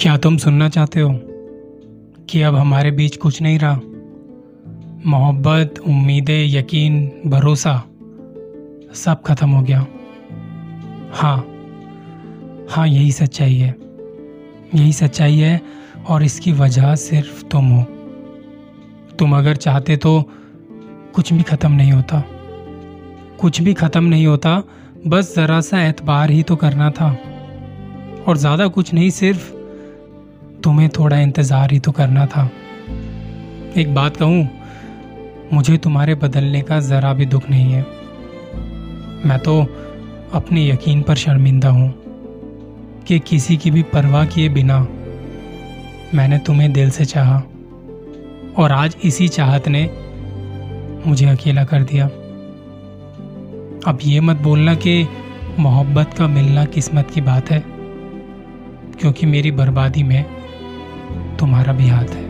क्या तुम सुनना चाहते हो कि अब हमारे बीच कुछ नहीं रहा? मोहब्बत, उम्मीदें, यकीन, भरोसा, सब खत्म हो गया। हाँ हाँ यही सच्चाई है। यही सच्चाई है और इसकी वजह सिर्फ़ तुम हो। तुम अगर चाहते तो कुछ भी ख़त्म नहीं होता। कुछ भी ख़त्म नहीं होता, बस ज़रा सा एतबार ही तो करना था। और ज़्यादा कुछ नहीं, सिर्फ़ तुम्हें थोड़ा इंतज़ार ही तो करना था। एक बात कहूँ, मुझे तुम्हारे बदलने का ज़रा भी दुख नहीं है। मैं तो अपने यकीन पर शर्मिंदा हूँ कि किसी की भी परवाह किए बिना मैंने तुम्हें दिल से चाहा। और आज इसी चाहत ने मुझे अकेला कर दिया। अब ये मत बोलना कि मोहब्बत का मिलना किस्मत की बात है, क्योंकि मेरी बर्बादी में तुम्हारा भी हाथ है।